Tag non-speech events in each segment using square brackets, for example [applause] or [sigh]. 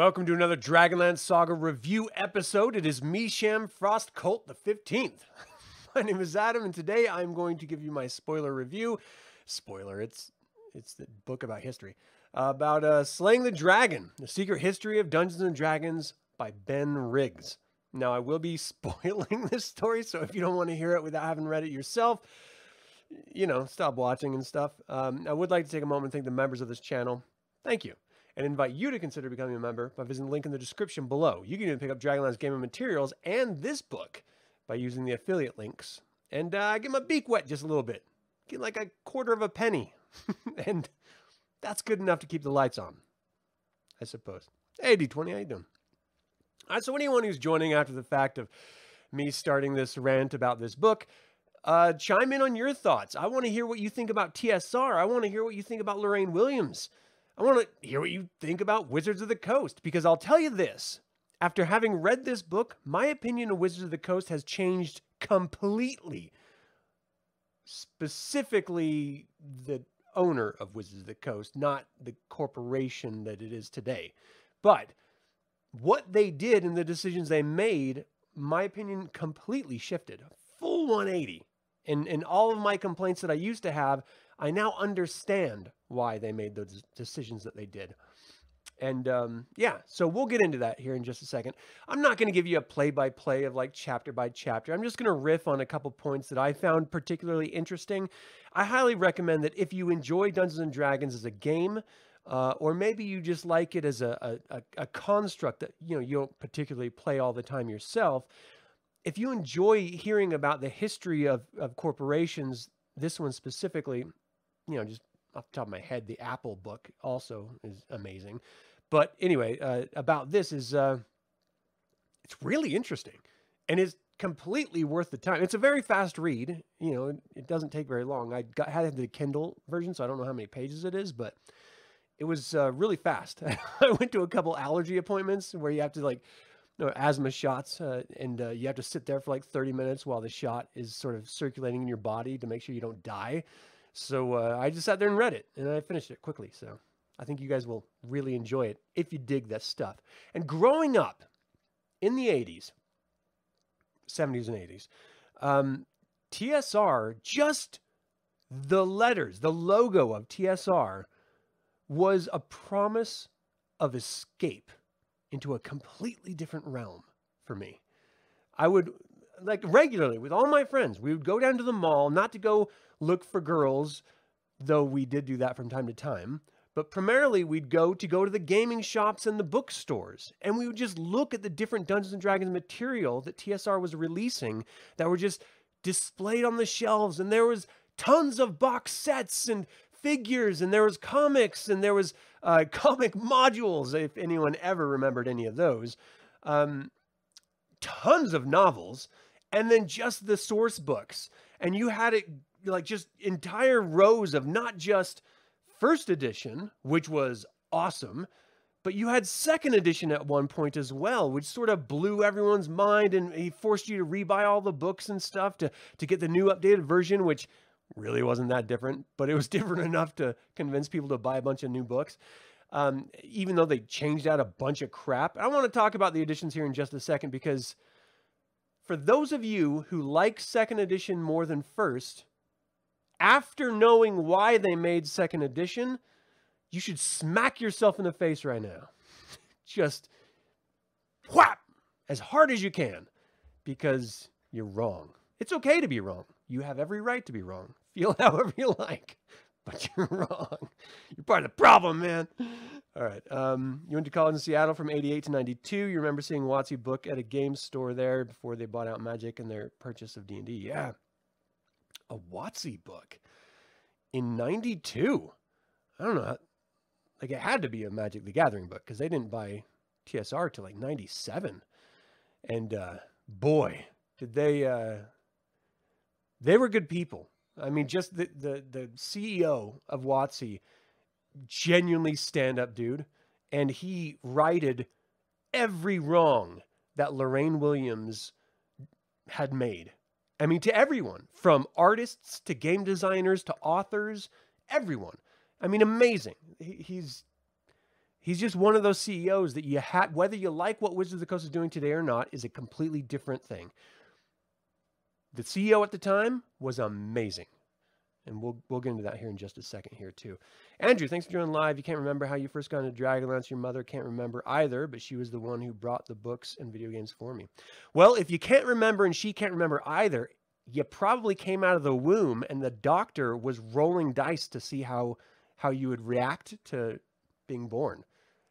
Welcome to another Dragonlance Saga review episode. It is me, Sham Frost Colt the 15th. [laughs] my name is Adam, and today I'm going to give you my spoiler review. Spoiler, it's it's the book about history. about uh, Slaying the Dragon, The Secret History of Dungeons and Dragons by Ben Riggs. Now, I will be [laughs] spoiling this story, so if you don't want to hear it without having read it yourself, you know, stop watching and stuff. Um, I would like to take a moment and thank the members of this channel. Thank you and invite you to consider becoming a member by visiting the link in the description below. You can even pick up Dragonlance Gaming Materials and this book by using the affiliate links. And uh, get my beak wet just a little bit. Get like a quarter of a penny. [laughs] and that's good enough to keep the lights on, I suppose. Hey, D20, how you doing? All right, so anyone who's joining after the fact of me starting this rant about this book, uh, chime in on your thoughts. I want to hear what you think about TSR. I want to hear what you think about Lorraine Williams. I want to hear what you think about Wizards of the Coast because I'll tell you this. After having read this book, my opinion of Wizards of the Coast has changed completely. Specifically, the owner of Wizards of the Coast, not the corporation that it is today. But what they did and the decisions they made, my opinion completely shifted. Full 180. And, and all of my complaints that I used to have, I now understand why they made those decisions that they did. And um, yeah, so we'll get into that here in just a second. I'm not going to give you a play by play of like chapter by chapter. I'm just going to riff on a couple points that I found particularly interesting. I highly recommend that if you enjoy Dungeons and Dragons as a game, uh, or maybe you just like it as a, a, a construct that you know you don't particularly play all the time yourself. If you enjoy hearing about the history of, of corporations, this one specifically, you know, just off the top of my head, the Apple book also is amazing. But anyway, uh, about this is uh, it's really interesting and it's completely worth the time. It's a very fast read. You know, it, doesn't take very long. I got had the Kindle version, so I don't know how many pages it is, but it was uh, really fast. [laughs] I went to a couple allergy appointments where you have to like you know, asthma shots, uh, and uh, you have to sit there for like 30 minutes while the shot is sort of circulating in your body to make sure you don't die. So uh, I just sat there and read it, and I finished it quickly. So I think you guys will really enjoy it if you dig that stuff. And growing up in the 80s, 70s and 80s, um, TSR, just the letters, the logo of TSR was a promise of escape into a completely different realm for me. I would like regularly with all my friends, we would go down to the mall, not to go look for girls, though we did do that from time to time. But primarily, we'd go to go to the gaming shops and the bookstores, and we would just look at the different Dungeons and Dragons material that TSR was releasing that were just displayed on the shelves, and there was tons of box sets and figures, and there was comics, and there was uh, [laughs] comic modules, if anyone ever remembered any of those. Um, tons of novels, and then just the source books. And you had it like just entire rows of not just first edition, which was awesome, but you had second edition at one point as well, which sort of blew everyone's mind and he forced you to rebuy all the books and stuff to to get the new updated version, which really wasn't that different, but it was [laughs] different enough to convince people to buy a bunch of new books. Um, even though they changed out a bunch of crap. I want to talk about the editions here in just a second because for those of you who like second edition more than first, after knowing why they made second edition, you should smack yourself in the face right now. [laughs] Just whap as hard as you can because you're wrong. It's okay to be wrong. You have every right to be wrong. Feel [laughs] however you like, [laughs] but you're wrong. You're part of the problem, man. All right. Um, you went to college in Seattle from 88 to 92. You remember seeing WotC book at a game store there before they bought out Magic and their purchase of D&D. Yeah a WotC book in 92. I don't know. Like it had to be a Magic the Gathering book because they didn't buy TSR till like 97. And uh, boy, did they uh, they were good people. I mean, just the the the CEO of WotC, genuinely stand up dude, and he righted every wrong that Lorraine Williams had made. I mean, to everyone, from artists to game designers to authors, everyone. I mean, amazing. He, he's He's just one of those CEOs that you had, whether you like what Wizards of the Coast is doing today or not, is a completely different thing. The CEO at the time was amazing. And we'll we'll get into that here in just a second here too. Andrew, thanks for joining live. You can't remember how you first got into Dragonlance. Your mother can't remember either, but she was the one who brought the books and video games for me. Well, if you can't remember and she can't remember either, you probably came out of the womb and the doctor was rolling dice to see how how you would react to being born.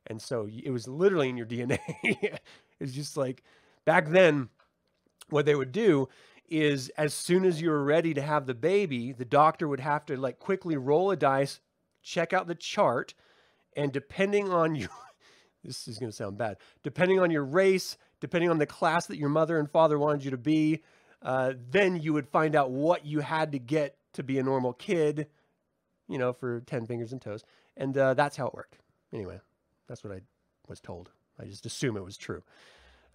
And so it was literally in your [laughs] DNA. it's just like back then, what they would do is as soon as you were ready to have the baby, the doctor would have to like quickly roll a dice, check out the chart, and depending on your [laughs] this is going to sound bad, depending on your race, depending on the class that your mother and father wanted you to be, uh, then you would find out what you had to get to be a normal kid, you know, for 10 fingers and toes. And uh, that's how it worked. Anyway, that's what I was told. I just assume it was true.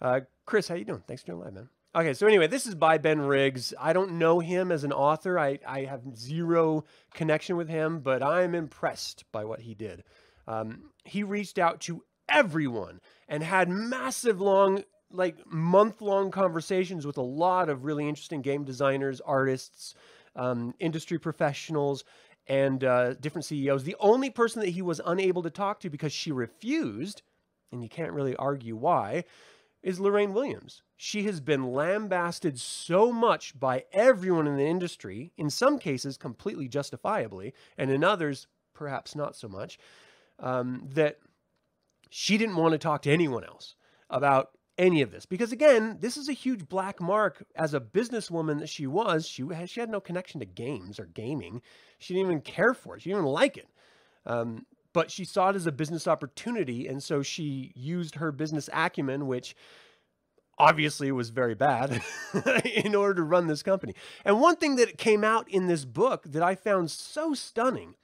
Uh, Chris, how you doing? Thanks for doing live, man. Okay, so anyway, this is by Ben Riggs. I don't know him as an author. I, I have zero connection with him, but I'm impressed by what he did. Um, he reached out to everyone and had massive long, like month long conversations with a lot of really interesting game designers, artists, um, industry professionals, and uh, different CEOs. The only person that he was unable to talk to because she refused, and you can't really argue why, is Lorraine Williams. She has been lambasted so much by everyone in the industry, in some cases completely justifiably, and in others perhaps not so much, um, that she didn't want to talk to anyone else about any of this. Because again this is a huge black mark. As a businesswoman that she was she had, she had no connection to games or gaming. She didn't even care for it. She didn't even like it. Um, but she saw it as a business opportunity. And so she used her business acumen, which obviously was very bad, [laughs] in order to run this company. And one thing that came out in this book that I found so stunning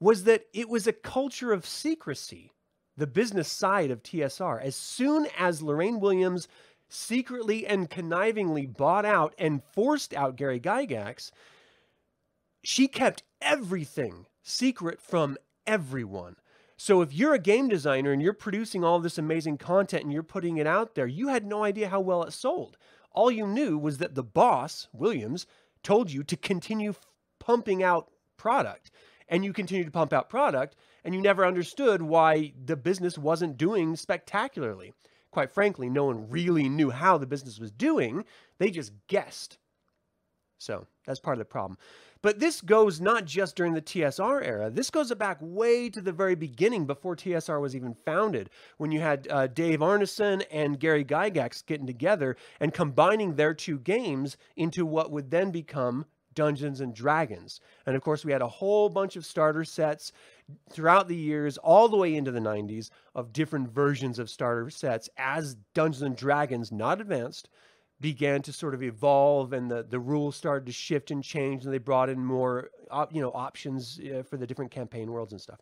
was that it was a culture of secrecy, the business side of TSR. As soon as Lorraine Williams secretly and connivingly bought out and forced out Gary Gygax, she kept everything secret from everyone. So if you're a game designer and you're producing all this amazing content and you're putting it out there, you had no idea how well it sold. All you knew was that the boss, Williams, told you to continue pumping out product. And you continue to pump out product, and you never understood why the business wasn't doing spectacularly. Quite frankly, no one really knew how the business was doing. They just guessed. So that's part of the problem. But this goes not just during the TSR era. This goes back way to the very beginning before TSR was even founded, when you had uh, Dave Arneson and Gary Gygax getting together and combining their two games into what would then become Dungeons and Dragons. And of course, we had a whole bunch of starter sets throughout the years, all the way into the 90s, of different versions of starter sets as Dungeons and Dragons, not advanced, began to sort of evolve and the, the rules started to shift and change and they brought in more op, you know options uh, for the different campaign worlds and stuff.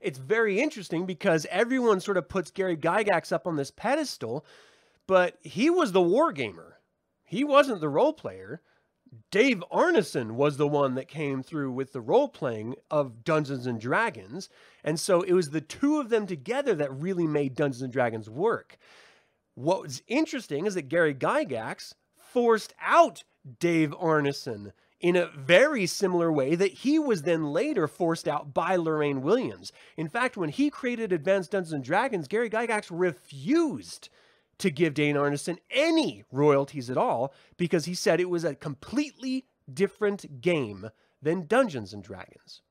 It's very interesting because everyone sort of puts Gary Gygax up on this pedestal but he was the war gamer. He wasn't the role player. Dave Arneson was the one that came through with the role playing of Dungeons and Dragons. And so it was the two of them together that really made Dungeons and Dragons work what was interesting is that Gary Gygax forced out Dave Arneson in a very similar way that he was then later forced out by Lorraine Williams. In fact, when he created Advanced Dungeons and Dragons, Gary Gygax refused to give Dave Arneson any royalties at all because he said it was a completely different game than Dungeons and Dragons.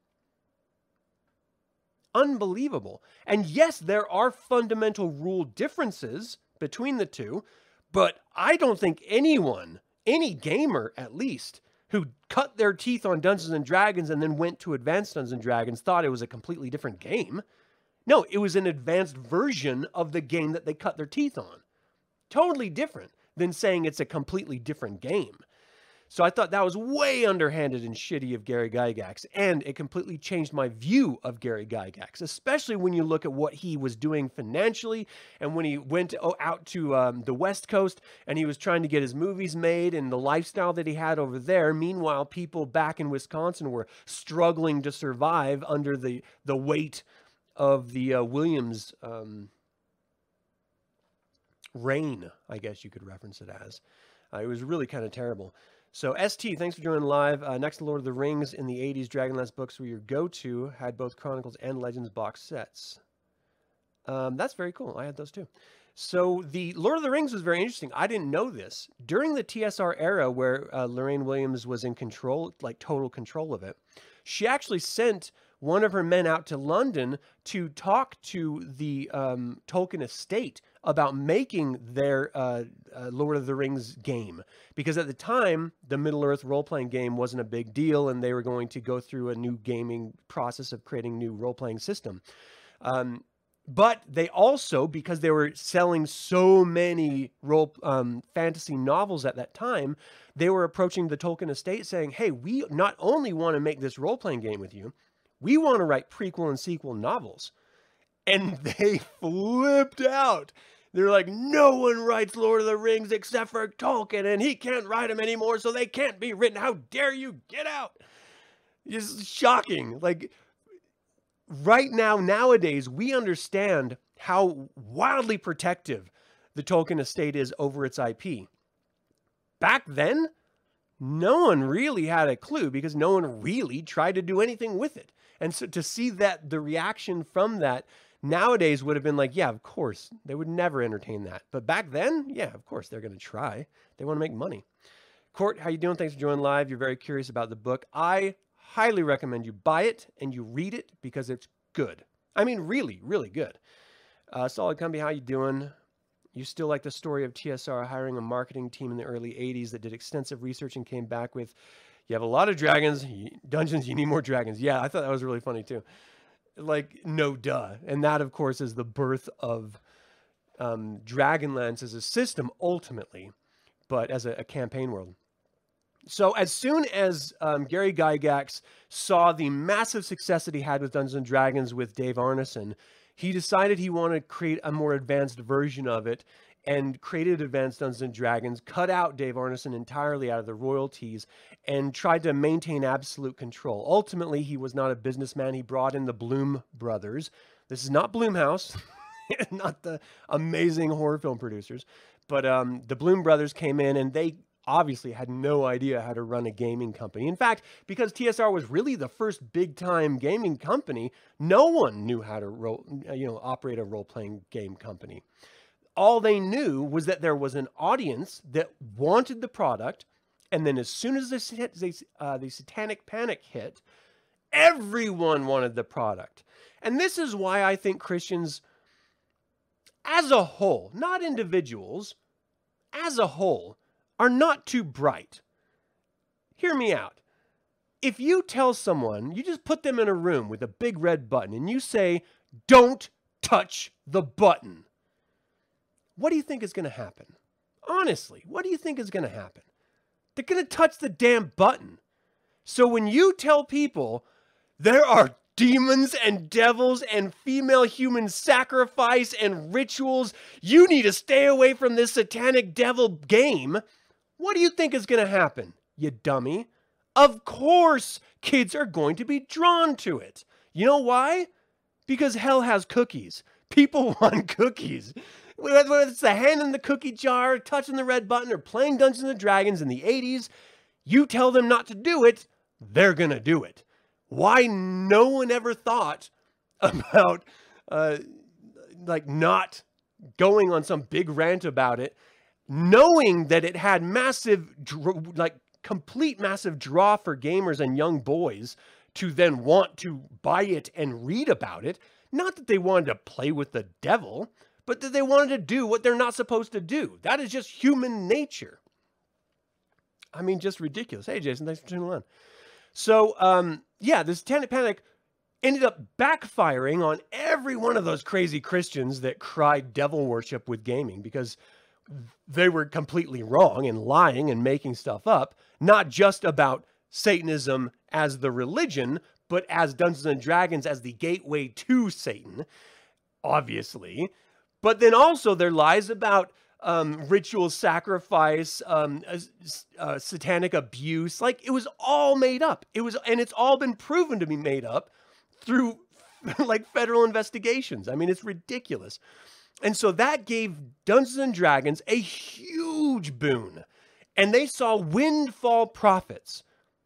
Unbelievable. And yes, there are fundamental rule differences between the two, but I don't think anyone, any gamer at least, who cut their teeth on Dungeons and Dragons and then went to Advanced Dungeons and Dragons thought it was a completely different game. No, it was an advanced version of the game that they cut their teeth on. Totally different than saying it's a completely different game. So I thought that was way underhanded and shitty of Gary Gygax, and it completely changed my view of Gary Gygax, especially when you look at what he was doing financially, and when he went out to um, the West Coast and he was trying to get his movies made and the lifestyle that he had over there. Meanwhile, people back in Wisconsin were struggling to survive under the the weight of the uh, Williams um, reign, I guess you could reference it as. Uh, it was really kind of terrible. So ST, thanks for joining live. Uh, next to Lord of the Rings in the 80s, Dragonlance books were your go-to, had both Chronicles and Legends box sets. Um, that's very cool. I had those too. So the Lord of the Rings was very interesting. I didn't know this. During the TSR era where uh, Lorraine Williams was in control, like total control of it, she actually sent one of her men out to London to talk to the um, Tolkien estate about making their uh, uh, Lord of the Rings game. Because at the time, the Middle Earth role playing game wasn't a big deal, and they were going to go through a new gaming process of creating new role playing system. Um, but they also, because they were selling so many role um, fantasy novels at that time, they were approaching the Tolkien estate saying, "Hey, we not only want to make this role playing game with you, we want to write prequel and sequel novels." And [laughs] they flipped out. They're like, no one writes Lord of the Rings except for Tolkien, and he can't write them anymore, so they can't be written. How dare you get out? It's shocking. Like, right now, nowadays, we understand how wildly protective the Tolkien estate is over its IP. Back then, no one really had a clue because no one really tried to do anything with it. And so to see that the reaction from that nowadays would have been like, yeah, of course. They would never entertain that. But back then, yeah, of course, they're going to try. They want to make money. Court, how you doing? Thanks for joining live. You're very curious about the book. I highly recommend you buy it and you read it because it's good. I mean, really, really good. Uh, Solid Cumby, how you doing? You still like the story of TSR hiring a marketing team in the early 80s that did extensive research and came back with, you have a lot of dragons, dungeons, you need more dragons. Yeah, I thought that was really funny too. Like, no duh. And that, of course, is the birth of um, Dragonlance as a system ultimately, but as a, a campaign world. So as soon as um, Gary Gygax saw the massive success that he had with Dungeons and Dragons with Dave Arneson, he decided he wanted to create a more advanced version of it and created Advanced Dungeons and Dragons, cut out Dave Arneson entirely out of the royalties, and tried to maintain absolute control. Ultimately, he was not a businessman. He brought in the Blume brothers. This is not Blumhouse, [laughs] not the amazing horror film producers, but um, the Blume brothers came in and they obviously had no idea how to run a gaming company. In fact, because TSR was really the first big time gaming company, no one knew how to you know, operate a role playing game company. All they knew was that there was an audience that wanted the product. And then as soon as the, uh, the satanic panic hit, everyone wanted the product. And this is why I think Christians, as a whole, not individuals, as a whole, are not too bright. Hear me out. If you tell someone, you just put them in a room with a big red button and you say, don't touch the button, what do you think is going to happen? Honestly, what do you think is going to happen? They're going to touch the damn button. So when you tell people there are demons and devils and female human sacrifice and rituals, you need to stay away from this satanic devil game. What do you think is going to happen, you dummy? Of course, kids are going to be drawn to it. You know why? Because hell has cookies. People [laughs] want cookies. Whether it's the hand in the cookie jar, touching the red button, or playing Dungeons and Dragons in the 80s, you tell them not to do it, they're going to do it. Why no one ever thought [laughs] about uh, like not going on some big rant about it knowing that it had massive, like complete massive draw for gamers and young boys to then want to buy it and read about it. Not that they wanted to play with the devil, but that they wanted to do what they're not supposed to do. That is just human nature. I mean, just ridiculous. Hey, Jason, thanks for tuning in. So, um, yeah, this Panic ended up backfiring on every one of those crazy Christians that cried devil worship with gaming because they were completely wrong and lying and making stuff up, not just about Satanism as the religion, but as Dungeons and Dragons as the gateway to Satan, obviously. But then also there lies about um, ritual sacrifice, um, uh, uh, satanic abuse. Like it was all made up. It was, and it's all been proven to be made up through [laughs] like federal investigations. I mean, it's ridiculous. And so that gave Dungeons and Dragons a huge boon. And they saw windfall profits.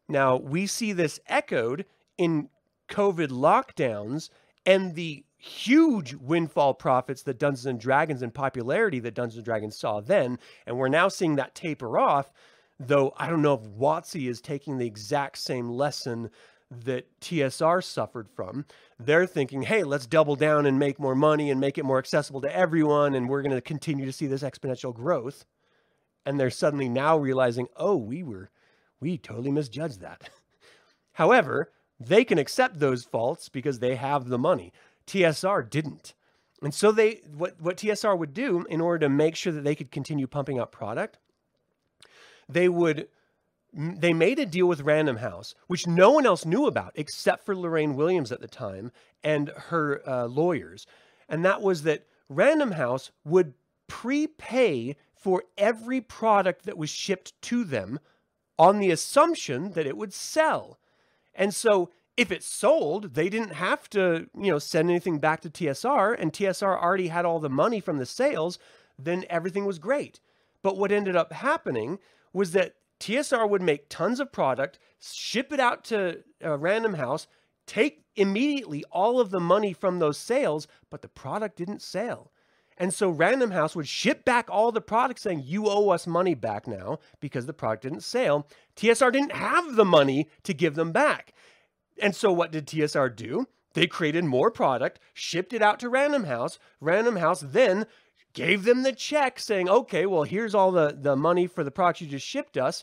Now, we see this echoed in COVID lockdowns and the huge windfall profits that Dungeons and Dragons and popularity that Dungeons and Dragons saw then. And we're now seeing that taper off, though I don't know if WotC is taking the exact same lesson that TSR suffered from. They're thinking, hey, let's double down and make more money and make it more accessible to everyone. And we're going to continue to see this exponential growth. And they're suddenly now realizing, oh, we were, we totally misjudged that. [laughs] However, they can accept those faults because they have the money. TSR didn't. And so they what what TSR would do in order to make sure that they could continue pumping out product, they would they made a deal with Random House, which no one else knew about except for Lorraine Williams at the time and her uh, lawyers. And that was that Random House would prepay for every product that was shipped to them on the assumption that it would sell. And so if it sold, they didn't have to, you know, send anything back to TSR and TSR already had all the money from the sales, then everything was great. But what ended up happening was that TSR would make tons of product, ship it out to a Random House, take immediately all of the money from those sales, but the product didn't sell. And so Random House would ship back all the products saying, you owe us money back now because the product didn't sell. TSR didn't have the money to give them back. And so what did TSR do? They created more product, shipped it out to Random House. Random House then gave them the check saying, okay, well, here's all the, the money for the products you just shipped us.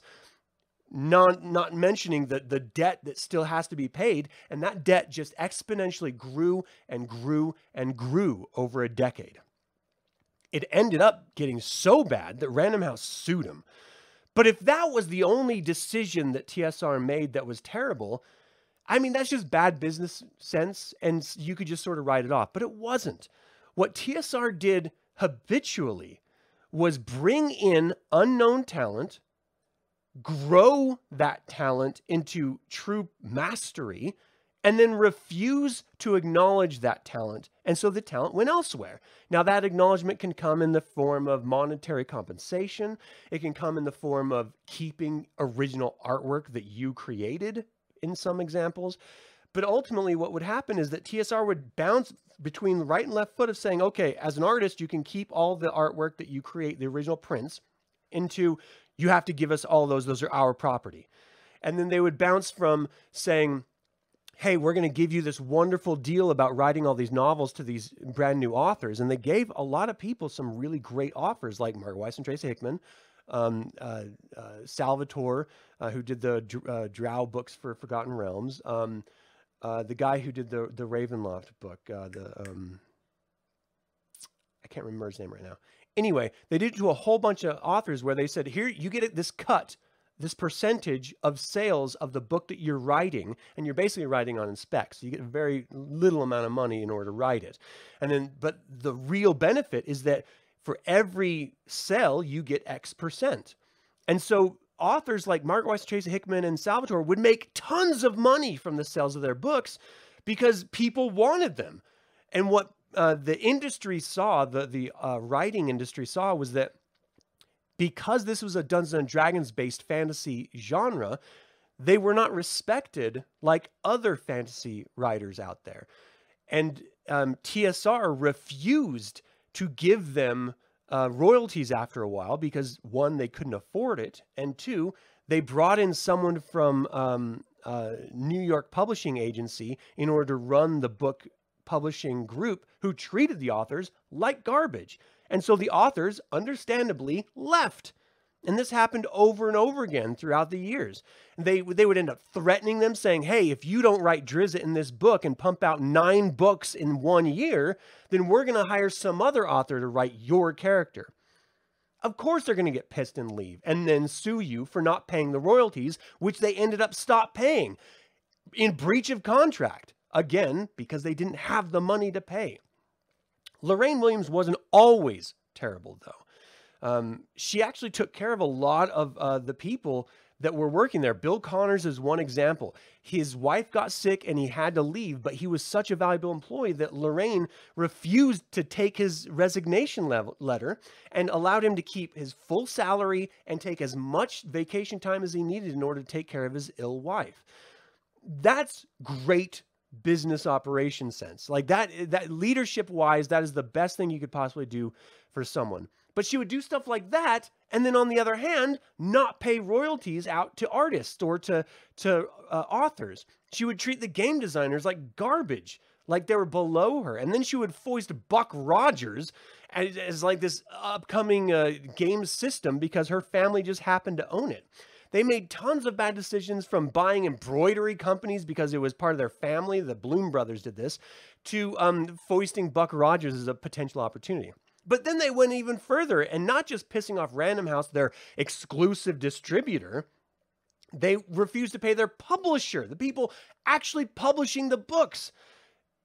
Not, not mentioning the, the debt that still has to be paid. And that debt just exponentially grew and grew and grew over a decade. It ended up getting so bad that Random House sued him. But if that was the only decision that TSR made that was terrible, I mean, that's just bad business sense, and you could just sort of write it off. But it wasn't. What TSR did habitually was bring in unknown talent, grow that talent into true mastery, and then refuse to acknowledge that talent. And so the talent went elsewhere. Now, that acknowledgement can come in the form of monetary compensation, it can come in the form of keeping original artwork that you created in some examples. But ultimately, what would happen is that TSR would bounce between right and left foot of saying, okay, as an artist, you can keep all the artwork that you create, the original prints, into you have to give us all those, those are our property. And then they would bounce from saying, hey, we're going to give you this wonderful deal about writing all these novels to these brand new authors. And they gave a lot of people some really great offers, like Margaret Weis and Tracy Hickman, um, uh, uh, Salvatore, uh, who did the uh, Drow books for Forgotten Realms, um, uh, the guy who did the the Ravenloft book, the um, I can't remember his name right now. Anyway, they did it to a whole bunch of authors where they said, "Here, you get this cut." This percentage of sales of the book that you're writing, and you're basically writing on spec, so you get a very little amount of money in order to write it. And then, but the real benefit is that for every sell, you get X percent. And so authors like Margaret Weis, Tracy Hickman, and Salvatore would make tons of money from the sales of their books because people wanted them. And what uh, the industry saw, the, the uh, writing industry saw, was that because this was a Dungeons and Dragons based fantasy genre, they were not respected like other fantasy writers out there. And um, TSR refused to give them uh, royalties after a while because one, they couldn't afford it, and two, they brought in someone from um, New York Publishing Agency in order to run the book publishing group who treated the authors like garbage. And so the authors, understandably, left. And this happened over and over again throughout the years. They, they would end up threatening them, saying, Hey, if you don't write Drizzt in this book and pump out nine books in one year, then we're going to hire some other author to write your character. Of course, they're going to get pissed and leave and then sue you for not paying the royalties, which they ended up stop paying in breach of contract. Again, because they didn't have the money to pay. Lorraine Williams wasn't always terrible, though. Um, she actually took care of a lot of uh, the people that were working there. Bill Connors is one example. His wife got sick and he had to leave, but he was such a valuable employee that Lorraine refused to take his resignation level, letter and allowed him to keep his full salary and take as much vacation time as he needed in order to take care of his ill wife. That's great business operation sense. Like that that leadership wise, that is the best thing you could possibly do for someone. But she would do stuff like that, and then on the other hand, not pay royalties out to artists or to to uh, authors. She would treat the game designers like garbage, like they were below her, and then she would foist Buck Rogers as, as like this upcoming uh, game system because her family just happened to own it. They made tons of bad decisions from buying embroidery companies because it was part of their family. The Blume brothers did this, to um, foisting Buck Rogers as a potential opportunity. But then they went even further and not just pissing off Random House, their exclusive distributor, they refused to pay their publisher, the people actually publishing the books,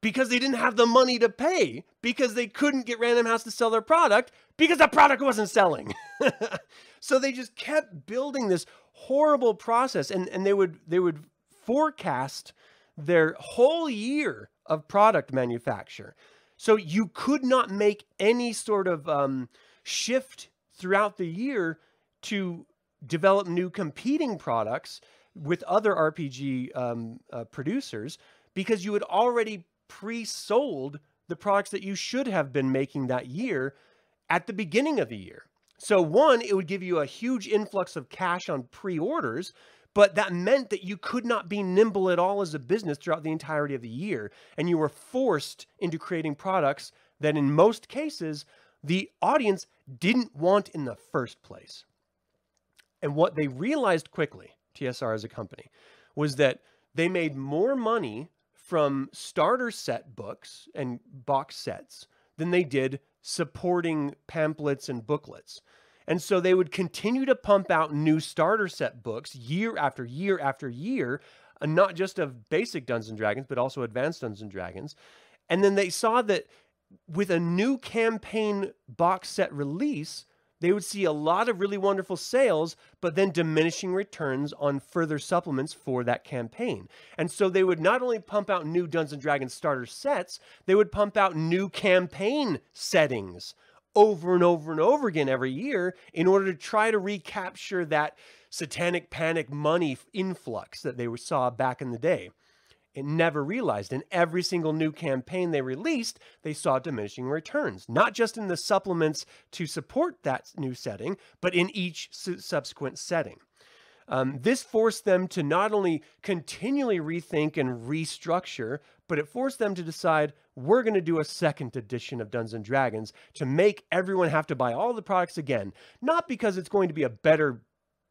because they didn't have the money to pay, because they couldn't get Random House to sell their product, because the product wasn't selling. [laughs] so they just kept building this horrible process and, and they would they would forecast their whole year of product manufacture. So you could not make any sort of um, shift throughout the year to develop new competing products with other RPG um, uh, producers because you had already pre-sold the products that you should have been making that year at the beginning of the year. So one, it would give you a huge influx of cash on pre-orders, but that meant that you could not be nimble at all as a business throughout the entirety of the year. And you were forced into creating products that in most cases, the audience didn't want in the first place. And what they realized quickly, TSR as a company, was that they made more money from starter set books and box sets than they did supporting pamphlets and booklets. And so they would continue to pump out new starter set books year after year after year, uh, not just of basic Dungeons and Dragons, but also advanced Dungeons and Dragons. And then they saw that with a new campaign box set release, they would see a lot of really wonderful sales, but then diminishing returns on further supplements for that campaign. And so they would not only pump out new Dungeons and Dragons starter sets, they would pump out new campaign settings over and over and over again every year in order to try to recapture that satanic panic money influx that they saw back in the day it never realized. In every single new campaign they released, they saw diminishing returns, not just in the supplements to support that new setting, but in each su- subsequent setting. Um, this forced them to not only continually rethink and restructure, but it forced them to decide we're going to do a second edition of Dungeons and Dragons to make everyone have to buy all the products again. Not because it's going to be a better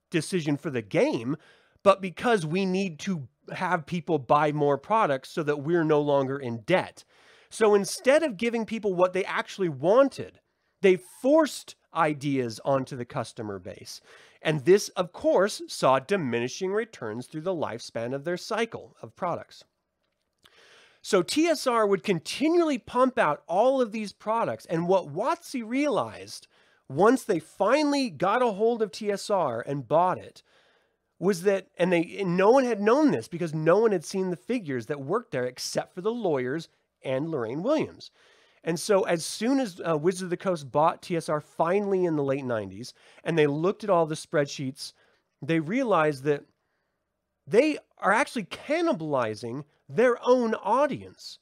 decision for the game, but because we need to have people buy more products so that we're no longer in debt. So instead of giving people what they actually wanted, they forced ideas onto the customer base. And this, of course, saw diminishing returns through the lifespan of their cycle of products. So TSR would continually pump out all of these products. And what WotC realized once they finally got a hold of TSR and bought it was that, and they, and no one had known this because no one had seen the figures that worked there except for the lawyers and Lorraine Williams. And so, as soon as uh, Wizards of the Coast bought TSR finally in the late 90s, and they looked at all the spreadsheets, they realized that they are actually cannibalizing their own audience.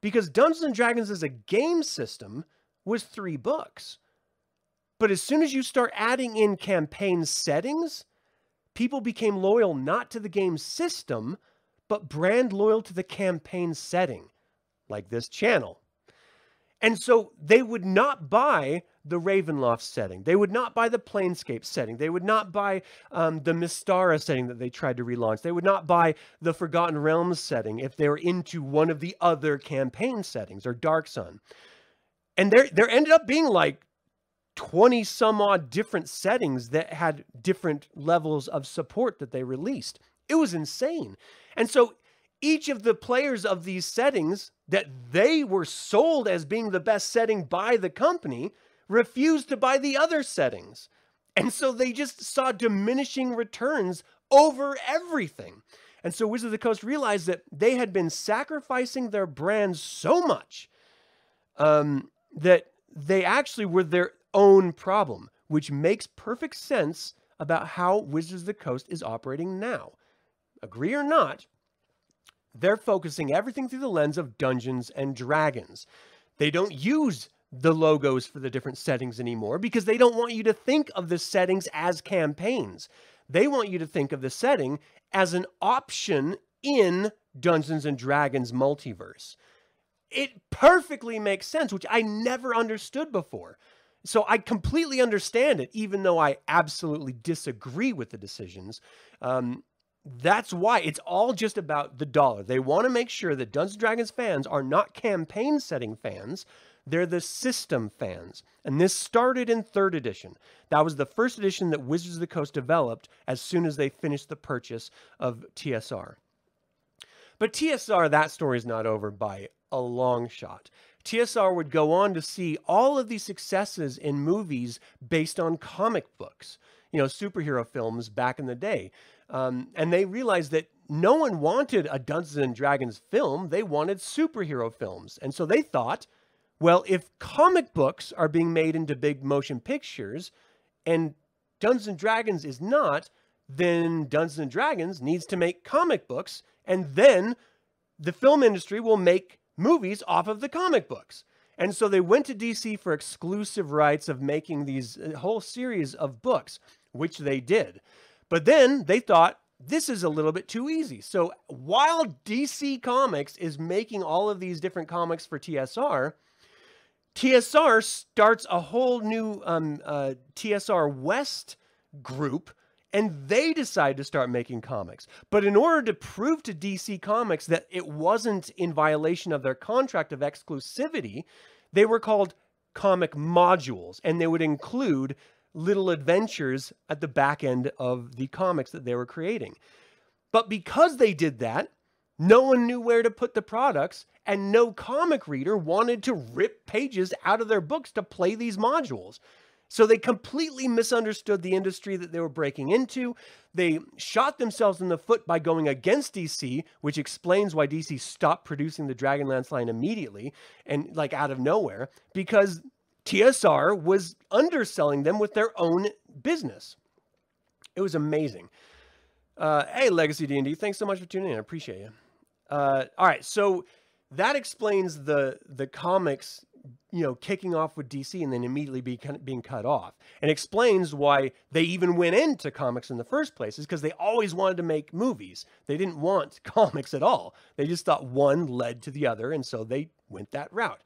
Because Dungeons and Dragons as a game system was three books. But as soon as you start adding in campaign settings, people became loyal not to the game system, but brand loyal to the campaign setting, like this channel. And so they would not buy the Ravenloft setting. They would not buy the Planescape setting. They would not buy um, the Mystara setting that they tried to relaunch. They would not buy the Forgotten Realms setting if they were into one of the other campaign settings or Dark Sun. And there, there ended up being like 20 some odd different settings that had different levels of support that they released. It was insane. And so each of the players of these settings that they were sold as being the best setting by the company refused to buy the other settings. And so they just saw diminishing returns over everything. And so Wizards of the Coast realized that they had been sacrificing their brand so much um, that they actually were their own problem, which makes perfect sense about how Wizards of the Coast is operating now. Agree or not, they're focusing everything through the lens of Dungeons and Dragons. They don't use the logos for the different settings anymore because they don't want you to think of the settings as campaigns. They want you to think of the setting as an option in Dungeons and Dragons multiverse. It perfectly makes sense, which I never understood before. So I completely understand it, even though I absolutely disagree with the decisions. Um, that's why it's all just about the dollar. They want to make sure that Dungeons and Dragons fans are not campaign setting fans. They're the system fans. And this started in third edition. That was the first edition that Wizards of the Coast developed as soon as they finished the purchase of TSR. But TSR, that story is not over by a long shot. TSR would go on to see all of these successes in movies based on comic books, you know, superhero films back in the day. Um, and they realized that no one wanted a Dungeons and Dragons film, they wanted superhero films. And so they thought, well, if comic books are being made into big motion pictures and Dungeons and Dragons is not, then Dungeons and Dragons needs to make comic books and then the film industry will make movies off of the comic books. And so they went to DC for exclusive rights of making these uh, whole series of books, which they did. But then they thought this is a little bit too easy. So while DC Comics is making all of these different comics for TSR, TSR starts a whole new um, uh, TSR West group and they decide to start making comics. But in order to prove to DC Comics that it wasn't in violation of their contract of exclusivity, they were called comic modules, and they would include little adventures at the back end of the comics that they were creating. But because they did that, no one knew where to put the products, and no comic reader wanted to rip pages out of their books to play these modules. So they completely misunderstood the industry that they were breaking into. They shot themselves in the foot by going against DC, which explains why DC stopped producing the Dragonlance line immediately and like out of nowhere because TSR was underselling them with their own business. It was amazing. Uh, hey, Legacy D&D, thanks so much for tuning in. I appreciate you. Uh, all right, so that explains the the comics you know, kicking off with DC and then immediately be, being cut off. And explains why they even went into comics in the first place, is because they always wanted to make movies. They didn't want [laughs] comics at all. They just thought one led to the other, and so they went that route.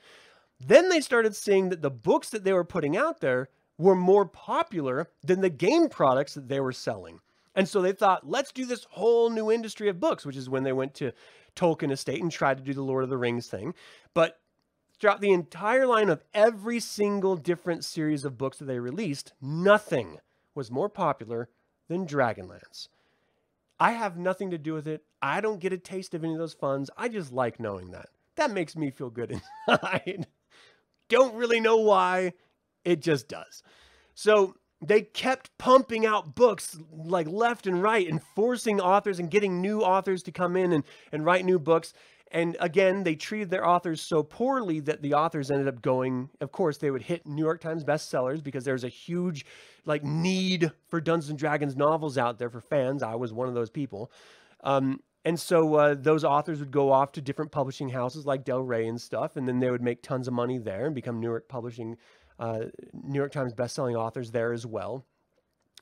Then they started seeing that the books that they were putting out there were more popular than the game products that they were selling. And so they thought, let's do this whole new industry of books, which is when they went to Tolkien Estate and tried to do the Lord of the Rings thing. But throughout the entire line of every single different series of books that they released, nothing was more popular than Dragonlance. I have nothing to do with it. I don't get a taste of any of those funds. I just like knowing that. That makes me feel good [laughs] inside. Don't really know why. It just does. So they kept pumping out books like left and right and forcing authors and getting new authors to come in and, and write new books. And again, they treated their authors so poorly that the authors ended up going, of course, they would hit New York Times bestsellers because there's a huge like need for Dungeons and Dragons novels out there for fans. I was one of those people. Um, and so uh, those authors would go off to different publishing houses like Del Rey and stuff, and then they would make tons of money there and become New York publishing, uh, New York Times bestselling authors there as well.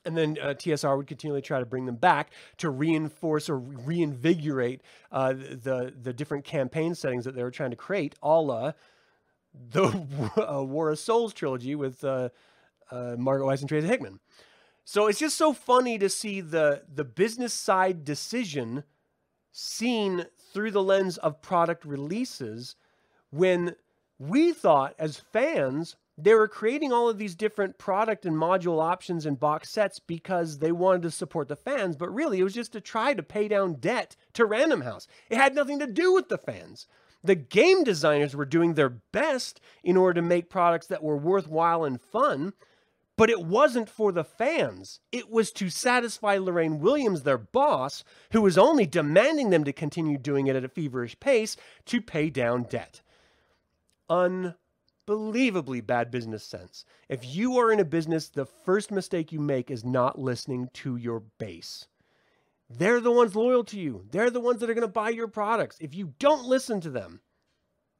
And then uh, TSR would continually try to bring them back to reinforce or reinvigorate uh, the the different campaign settings that they were trying to create, a la the [laughs] uh, War of Souls trilogy with uh, Margaret Weis and Tracy Hickman. So it's just so funny to see the the business side decision seen through the lens of product releases when we thought as fans they were creating all of these different product and module options and box sets because they wanted to support the fans, but really it was just to try to pay down debt to Random House. It had nothing to do with the fans. The game designers were doing their best in order to make products that were worthwhile and fun, But it wasn't for the fans. It was to satisfy Lorraine Williams, their boss, who was only demanding them to continue doing it at a feverish pace to pay down debt. Unbelievably bad business sense. If you are in a business, the first mistake you make is not listening to your base. They're the ones loyal to you. They're the ones that are going to buy your products. If you don't listen to them,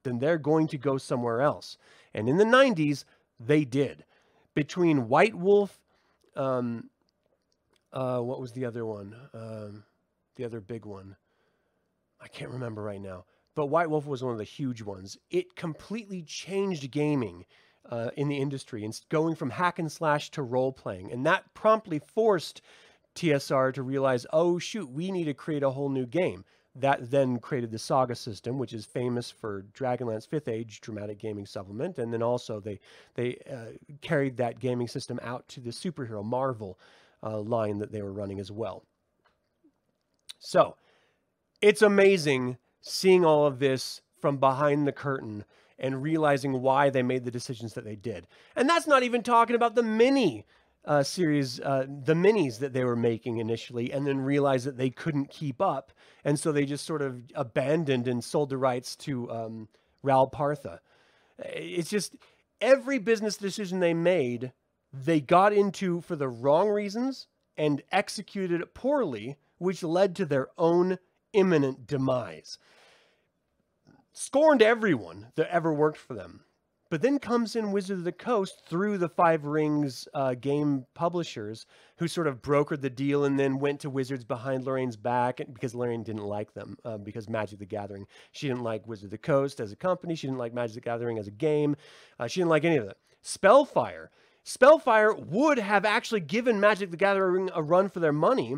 then they're going to go somewhere else. And in the 90s, they did. Between White Wolf, um, uh, what was the other one? Um, the other big one. I can't remember right now. But White Wolf was one of the huge ones. It completely changed gaming uh, in the industry and going from hack and slash to role playing. And that promptly forced TSR to realize, oh, shoot, we need to create a whole new game. That then created the Saga system, which is famous for Dragonlance Fifth Age dramatic gaming supplement, and then also they they uh, carried that gaming system out to the superhero Marvel uh, line that they were running as well. So, it's amazing seeing all of this from behind the curtain and realizing why they made the decisions that they did. And that's not even talking about the mini uh, series, uh, the minis that they were making initially, and then realized that they couldn't keep up, and so they just sort of abandoned and sold the rights to um, Ral Partha. It's just every business decision they made, they got into for the wrong reasons and executed it poorly, which led to their own imminent demise. Scorned everyone that ever worked for them. But then comes in Wizard of the Coast through the Five Rings uh, game publishers who sort of brokered the deal and then went to Wizards behind Lorraine's back because Lorraine didn't like them uh, because Magic the Gathering. She didn't like Wizard of the Coast as a company. She didn't like Magic the Gathering as a game. Uh, she didn't like any of that. Spellfire. Spellfire would have actually given Magic the Gathering a run for their money,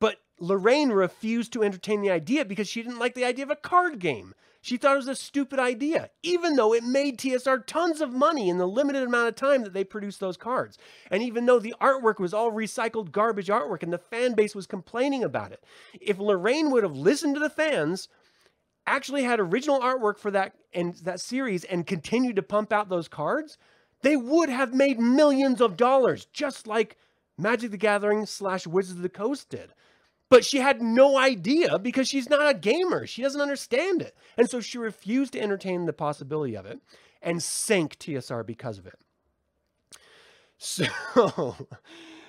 but Lorraine refused to entertain the idea because she didn't like the idea of a card game. She thought it was a stupid idea, even though it made TSR tons of money in the limited amount of time that they produced those cards. And even though the artwork was all recycled garbage artwork and the fan base was complaining about it, if Lorraine would have listened to the fans, actually had original artwork for that and that series and continued to pump out those cards, they would have made millions of dollars, just like Magic the Gathering slash Wizards of the Coast did. But she had no idea because she's not a gamer. She doesn't understand it. And so she refused to entertain the possibility of it and sank TSR because of it. So [laughs]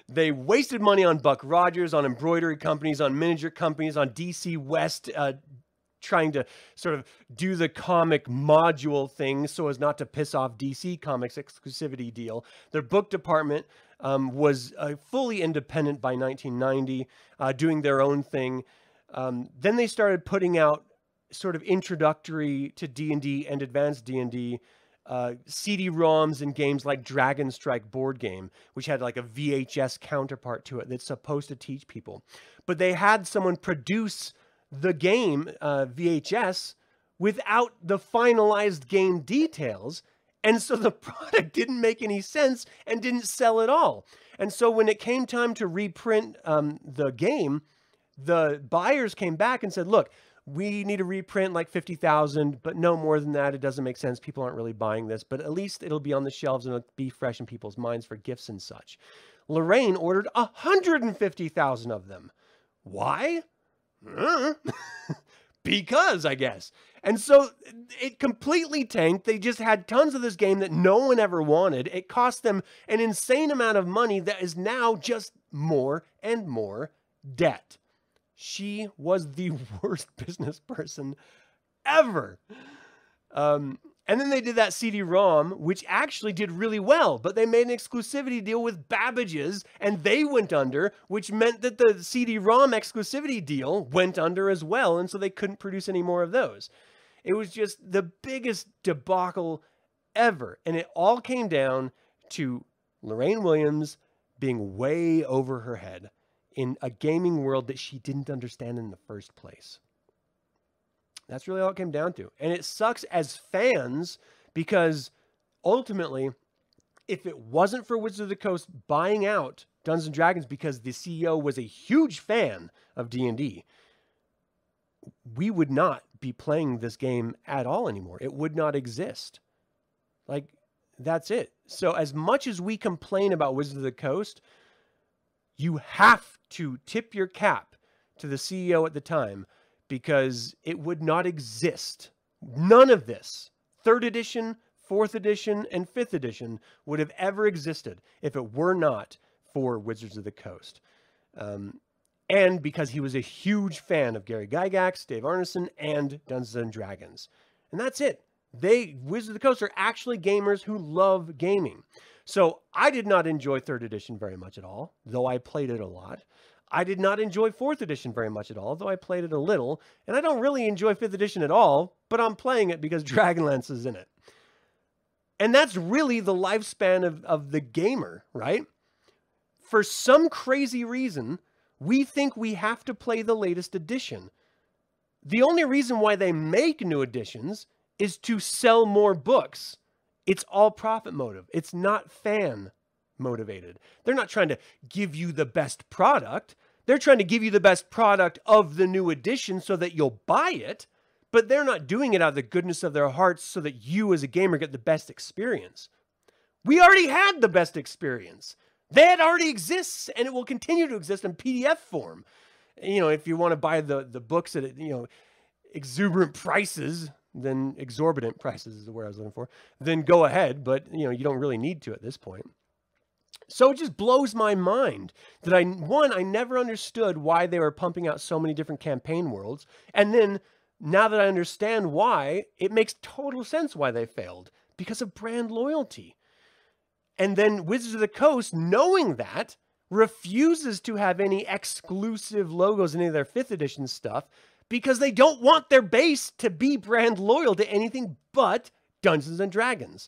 they wasted money on Buck Rogers, on embroidery companies, on miniature companies, on DC West, uh, trying to sort of do the comic module thing so as not to piss off DC Comics exclusivity deal. Their book department um, was uh, fully independent by 1990, uh, doing their own thing. Um, then they started putting out sort of introductory to D&D and advanced D&D uh, CD-ROMs and games like Dragon Strike board game, which had like a VHS counterpart to it that's supposed to teach people. But they had someone produce the game uh, VHS without the finalized game details and so the [laughs] product didn't make any sense and didn't sell at all. And so when it came time to reprint um, the game, the buyers came back and said, look, we need to reprint like 50,000, but no more than that. It doesn't make sense. People aren't really buying this, but at least it'll be on the shelves and it'll be fresh in people's minds for gifts and such. Lorraine ordered 150,000 of them. Why? [laughs] because, I guess. And so it completely tanked. They just had tons of this game that no one ever wanted. It cost them an insane amount of money that is now just more and more debt. She was the [laughs] worst business person ever. Um, and then they did that CD-ROM, which actually did really well, but they made an exclusivity deal with Babbage's, and they went under, which meant that the CD-ROM exclusivity deal went under as well, and so they couldn't produce any more of those. It was just the biggest debacle ever, and it all came down to Lorraine Williams being way over her head in a gaming world that she didn't understand in the first place. That's really all it came down to. And it sucks as fans because ultimately, if it wasn't for Wizards of the Coast buying out Dungeons and Dragons because the CEO was a huge fan of D&D, we would not be playing this game at all anymore. It would not exist. Like That's it. So, as much as we complain about Wizards of the Coast, you have to tip your cap to the CEO at the time because it would not exist. None of this, third edition, fourth edition, and fifth edition, would have ever existed if it were not for Wizards of the Coast. Um, and because he was a huge fan of Gary Gygax, Dave Arneson, and Dungeons and Dragons. And that's it. They, Wizards of the Coast, are actually gamers who love gaming. So I did not enjoy third edition very much at all, though I played it a lot. I did not enjoy fourth edition very much at all, though I played it a little. And I don't really enjoy fifth edition at all, but I'm playing it because [laughs] Dragonlance is in it. And that's really the lifespan of, of the gamer, right? For some crazy reason, we think we have to play the latest edition. The only reason why they make new editions is to sell more books. It's all profit motive. It's not fan motivated. They're not trying to give you the best product. They're trying to give you the best product of the new edition so that you'll buy it, but they're not doing it out of the goodness of their hearts so that you as a gamer get the best experience. We already had the best experience. That already exists and it will continue to exist in PDF form. You know, if you want to buy the the books at you know exuberant prices, then exorbitant prices is the word I was looking for, then go ahead, but you know, you don't really need to at this point. So it just blows my mind that I one I never understood why they were pumping out so many different campaign worlds, and then now that I understand why, it makes total sense why they failed because of brand loyalty. And then Wizards of the Coast, knowing that, refuses to have any exclusive logos in any of their fifth edition stuff because they don't want their base to be brand loyal to anything but Dungeons and Dragons.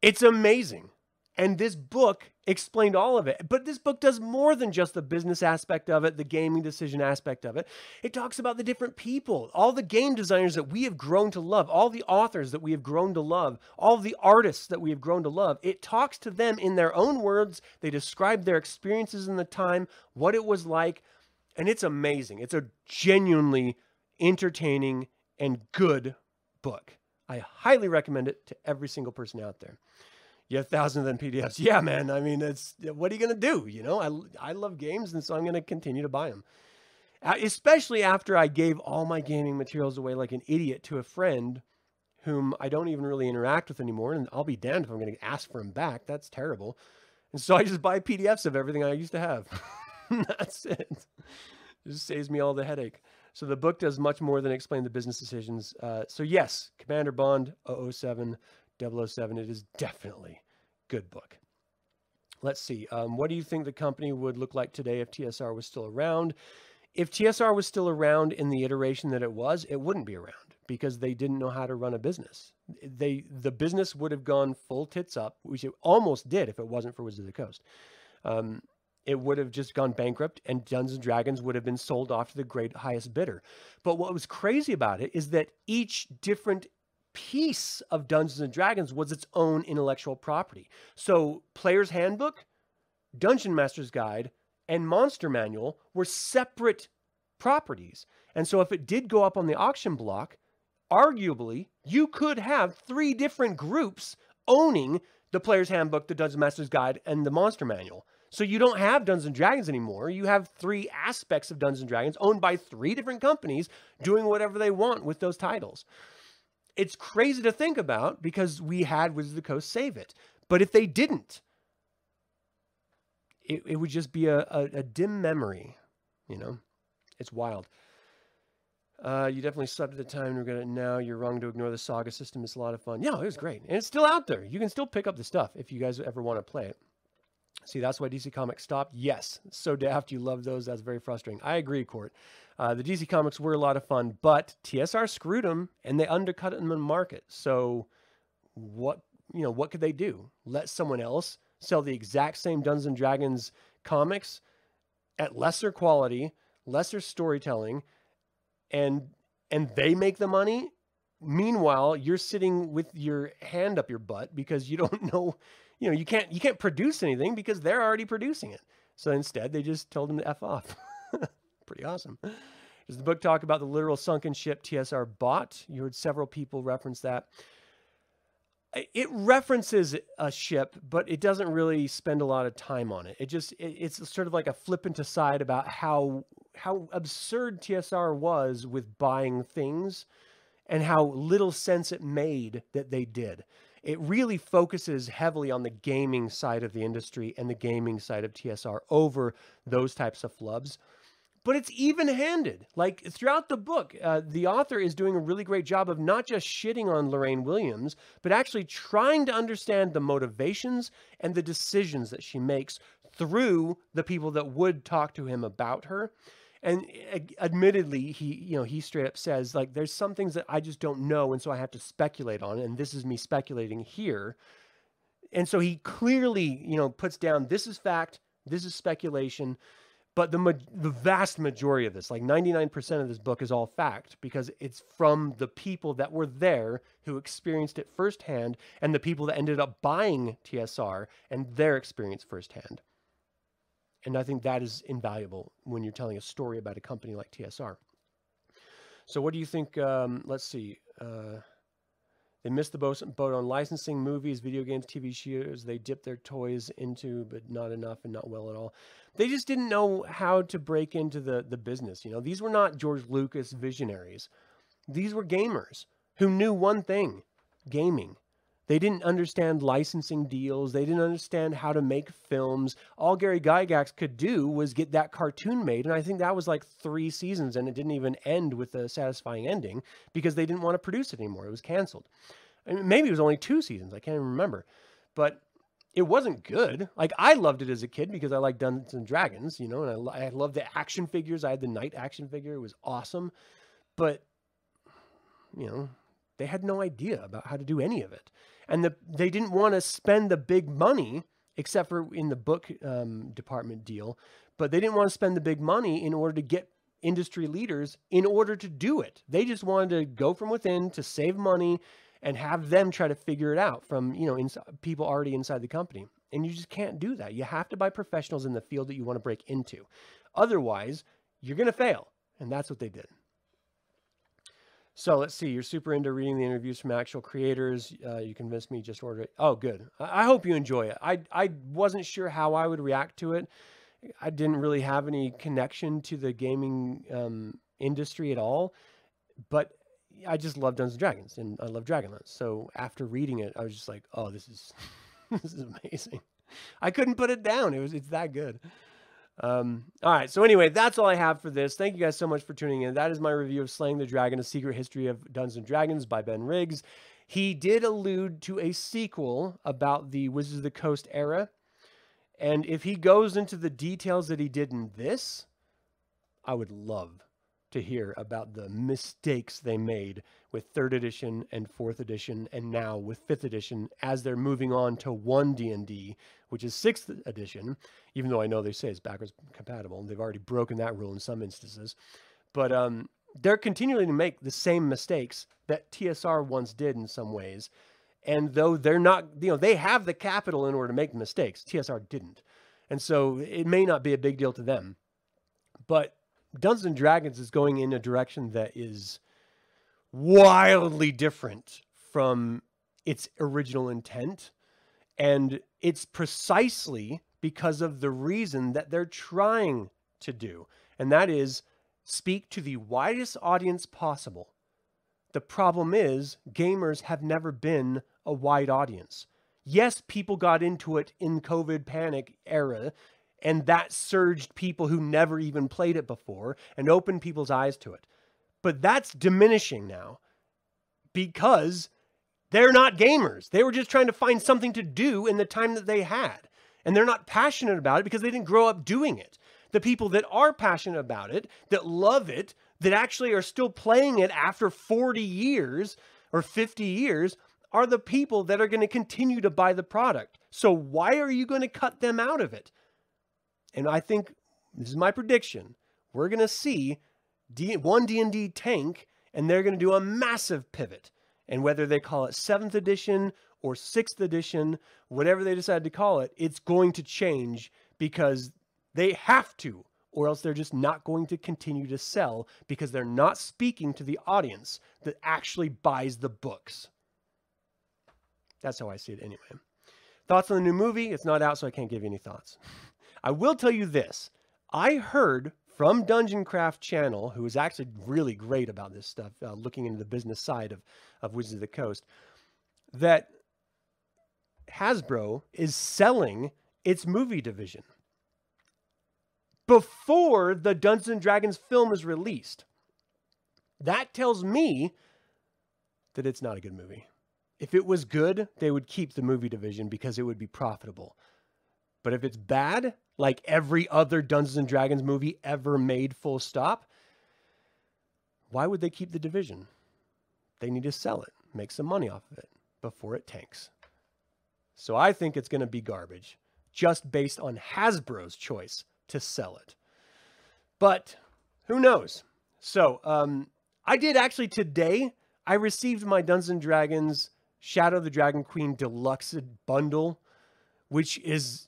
It's amazing. And this book explained all of it. But this book does more than just the business aspect of it, the gaming decision aspect of it. It talks about the different people, all the game designers that we have grown to love, all the authors that we have grown to love, all the artists that we have grown to love. It talks to them in their own words. They describe their experiences in the time, what it was like. And it's amazing. It's a genuinely entertaining and good book. I highly recommend it to every single person out there you have thousands of them PDFs. [laughs] Yeah, man. I mean, it's what are you going to do? You know, I, I love games, and so I'm going to continue to buy them. Especially after I gave all my gaming materials away like an idiot to a friend whom I don't even really interact with anymore. And I'll be damned if I'm going to ask for them back. That's terrible. And so I just buy PDFs of everything I used to have. [laughs] That's it. it. Just saves me all the headache. So the book does much more than explain the business decisions. Uh, so yes, Commander Bond 007 007. It is definitely good book. Let's see. Um, what do you think the company would look like today if TSR was still around? If TSR was still around in the iteration that it was, it wouldn't be around because they didn't know how to run a business. They the business would have gone full tits up, which it almost did if it wasn't for Wizards of the Coast. Um, it would have just gone bankrupt and Dungeons and Dragons would have been sold off to the great highest bidder. But what was crazy about it is that each different piece of Dungeons and Dragons was its own intellectual property. So, Player's Handbook, Dungeon Master's Guide, and Monster Manual were separate properties. And so, if it did go up on the auction block, arguably you could have three different groups owning the Player's Handbook, the Dungeon Master's Guide, and the Monster Manual. So you don't have Dungeons and Dragons anymore. You have three aspects of Dungeons and Dragons owned by three different companies doing whatever they want with those titles it's crazy to think about because we had Wizards of the Coast save it. But if they didn't, it, it would just be a, a, a dim memory, you know? It's wild. Uh, you definitely slept at the time regret it now. You're wrong to ignore the saga system. It's a lot of fun. Yeah, it was great. And it's still out there. You can still pick up the stuff if you guys ever want to play it. See, that's why DC Comics stopped. Yes, so daft. You love those. That's very frustrating. I agree, Court. Uh, the DC Comics were a lot of fun, but TSR screwed them and they undercut it in the market. So, what you know, what could they do? Let someone else sell the exact same Dungeons and Dragons comics at lesser quality, lesser storytelling, and and they make the money. Meanwhile, you're sitting with your hand up your butt because you don't [laughs] know you know, you can't you can't produce anything because they're already producing it. So instead, they just told them to f off. [laughs] Pretty awesome. Does the book talk about the literal sunken ship TSR bought? You heard several people reference that. it references a ship, but it doesn't really spend a lot of time on it. It just it, it's sort of like a flippant aside about how how absurd TSR was with buying things and how little sense it made that they did. It really focuses heavily on the gaming side of the industry and the gaming side of TSR over those types of flubs but it's even handed. Like throughout the book, uh, the author is doing a really great job of not just shitting on Lorraine Williams, but actually trying to understand the motivations and the decisions that she makes through the people that would talk to him about her. And eh, admittedly, he, you know, he straight up says, like, there's some things that I just don't know. And so I have to speculate on. And this is me speculating here. And so he clearly, you know, puts down this is fact, this is speculation but the the vast majority of this, like 99% of this book is all fact because it's from the people that were there who experienced it firsthand and the people that ended up buying TSR and their experience firsthand. And I think that is invaluable when you're telling a story about a company like TSR. So what do you think um, let's see. Uh, they missed the boat on licensing movies, video games, TV shows. They dipped their toys into, but not enough and not well at all. They just didn't know how to break into the, the business. You know, these were not George Lucas visionaries. These were gamers who knew one thing gaming. They didn't understand licensing deals. They didn't understand how to make films. All Gary Gygax could do was get that cartoon made. And I think that was like three seasons and it didn't even end with a satisfying ending because they didn't want to produce it anymore. It was canceled. Maybe it was only two seasons. I can't even remember. But it wasn't good. Like I loved it as a kid because I liked Dungeons and Dragons, you know, and I, I loved the action figures. I had the knight action figure. It was awesome. But, you know, they had no idea about how to do any of it. And the, they didn't want to spend the big money, except for in the book um, department deal, but they didn't want to spend the big money in order to get industry leaders in order to do it. They just wanted to go from within to save money and have them try to figure it out from, you know, ins- people already inside the company. And you just can't do that. You have to buy professionals in the field that you want to break into. Otherwise, you're going to fail. And that's what they did. So let's see. You're super into reading the interviews from actual creators. Uh, you convinced me just order it. Oh, good. I, hope you enjoy it. I I wasn't sure how I would react to it. I didn't really have any connection to the gaming um, industry at all, but I just love Dungeons and Dragons and I love Dragonlance. So after reading it, I was just like, oh, this is [laughs] this is amazing. I couldn't put it down. It was it's that good. Um, all right. So anyway, that's all I have for this. Thank you guys so much for tuning in. That is my review of Slaying the Dragon: A Secret History of Dungeons and Dragons by Ben Riggs. He did allude to a sequel about the Wizards of the Coast era. And if he goes into the details that he did in this, I would love to hear about the mistakes they made with third edition and fourth edition and now with fifth edition as they're moving on to one D&D, which is sixth edition, even though I know they say it's backwards compatible. And they've already broken that rule in some instances. But um, they're continuing to make the same mistakes that TSR once did in some ways. And though they're not, you know, they have the capital in order to make mistakes, TSR didn't. And so it may not be a big deal to them. But Dungeons and Dragons is going in a direction that is wildly different from its original intent. And it's precisely because of the reason that they're trying to do, and that is speak to the widest audience possible. The problem is, gamers have never been a wide audience. Yes, people got into it in COVID panic era and that surged people who never even played it before and opened people's eyes to it. But that's diminishing now because they're not gamers. They were just trying to find something to do in the time that they had. And they're not passionate about it because they didn't grow up doing it. The people that are passionate about it, that love it, that actually are still playing it after 40 years or 50 years, are the people that are going to continue to buy the product. So why are you going to cut them out of it? And I think this is my prediction. We're going to see D- one D&D tank and they're going to do a massive pivot. And whether they call it 7th edition or 6th edition, whatever they decide to call it, it's going to change because they have to or else they're just not going to continue to sell because they're not speaking to the audience that actually buys the books. That's how I see it anyway. Thoughts on the new movie? It's not out, so I can't give you any thoughts. I will tell you this. I heard from Dungeon Craft Channel, who is actually really great about this stuff, uh, looking into the business side of, of Wizards of the Coast, that Hasbro is selling its movie division before the Dungeons and Dragons film is released. That tells me that it's not a good movie. If it was good, they would keep the movie division because it would be profitable. But if it's bad, like every other Dungeons and Dragons movie ever made, full stop, why would they keep the division? They need to sell it, make some money off of it before it tanks. So I think it's going to be garbage just based on Hasbro's choice to sell it. But who knows? So um, I did actually today, I received my Dungeons and Dragons Shadow of the Dragon Queen Deluxe bundle, which is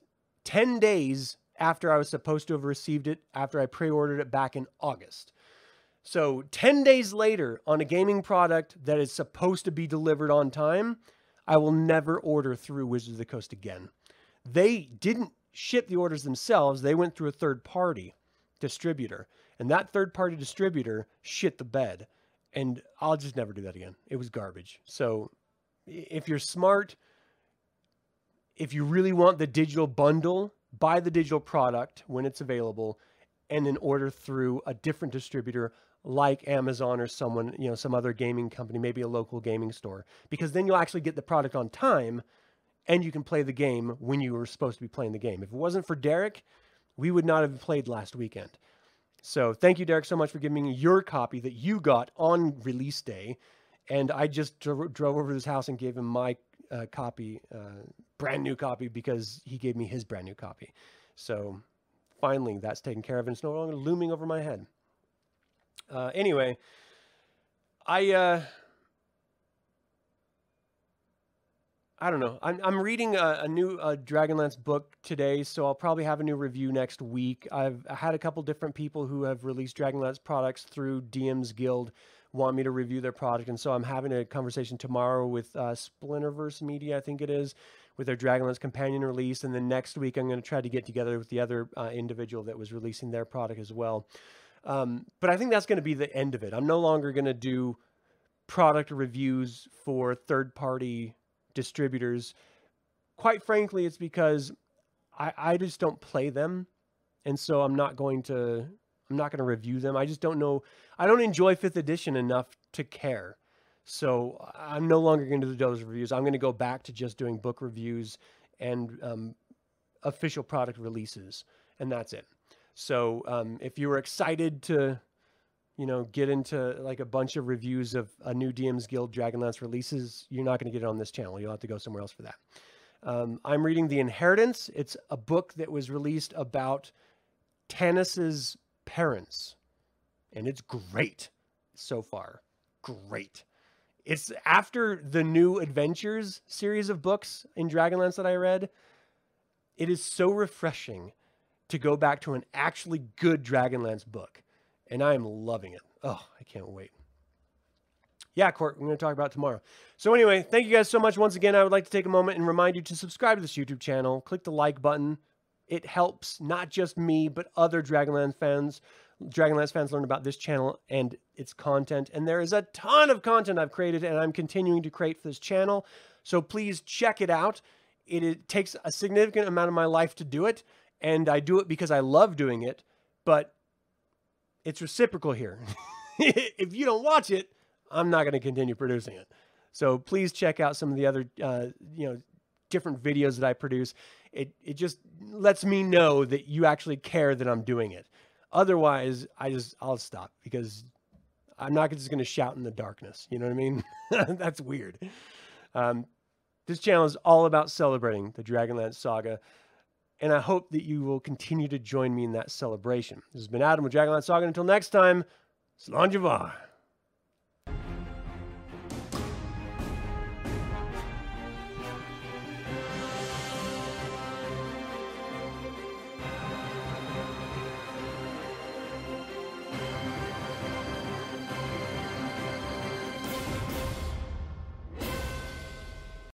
10 days after I was supposed to have received it after I pre ordered it back in August. So 10 days later on a gaming product that is supposed to be delivered on time, I will never order through Wizards of the Coast again. They didn't ship the orders themselves, they went through a third party distributor. And that third party distributor shit the bed. And I'll just never do that again. It was garbage. So if you're smart, if you really want the digital bundle, buy the digital product when it's available and then order through a different distributor like Amazon or someone, you know, some other gaming company, maybe a local gaming store, because then you'll actually get the product on time and you can play the game when you were supposed to be playing the game. If it wasn't for Derek, we would not have played last weekend. So thank you, Derek, so much for giving me your copy that you got on release day. And I just drove, drove over to his house and gave him my uh, copy, uh, brand new copy, because he gave me his brand new copy. So finally, that's taken care of, and it's no longer looming over my head. Uh, anyway, I uh, I don't know. I'm I'm reading a, a new uh, Dragonlance book today, so I'll probably have a new review next week. I've had a couple different people who have released Dragonlance products through DM's Guild want me to review their product. And so I'm having a conversation tomorrow with uh, Splinterverse Media, I think it is, with their Dragonlance companion release. And then next week, I'm going to try to get together with the other uh, individual that was releasing their product as well. Um, but I think that's going to be the end of it. I'm no longer going to do product reviews for third party distributors. Quite frankly, it's because I, I just don't play them. And so I'm not going to I'm not going to review them. I just don't know. I don't enjoy fifth edition enough to care. So I'm no longer going to do those reviews. I'm going to go back to just doing book reviews and um, official product releases, and that's it. So um, if you were excited to, you know, get into like a bunch of reviews of a new DM's Guild Dragonlance releases, you're not going to get it on this channel. You'll have to go somewhere else for that. Um, I'm reading The Inheritance. It's a book that was released about Tanis's parents. And it's great so far. Great. It's after the new Adventures series of books in Dragonlance that I read. It is so refreshing to go back to an actually good Dragonlance book. And I am loving it. Oh, I can't wait. Yeah, Court, we're going to talk about tomorrow. So, anyway, thank you guys so much. Once again, I would like to take a moment and remind you to subscribe to this YouTube channel. Click the like button it helps not just me, but other Dragonlance fans. Dragonlance fans learn about this channel and its content. And there is a ton of content I've created and I'm continuing to create for this channel. So please check it out. It, it takes a significant amount of my life to do it. And I do it because I love doing it. But it's reciprocal here. [laughs] if you don't watch it, I'm not going to continue producing it. So please check out some of the other, uh, you know, different videos that I produce it it just lets me know that you actually care that I'm doing it. Otherwise, I just I'll stop because I'm not just going to shout in the darkness. You know what I mean? [laughs] That's weird. Um, this channel is all about celebrating the Dragonlance saga, and I hope that you will continue to join me in that celebration. This has been Adam with Dragonlance Saga. And until next time, mhath.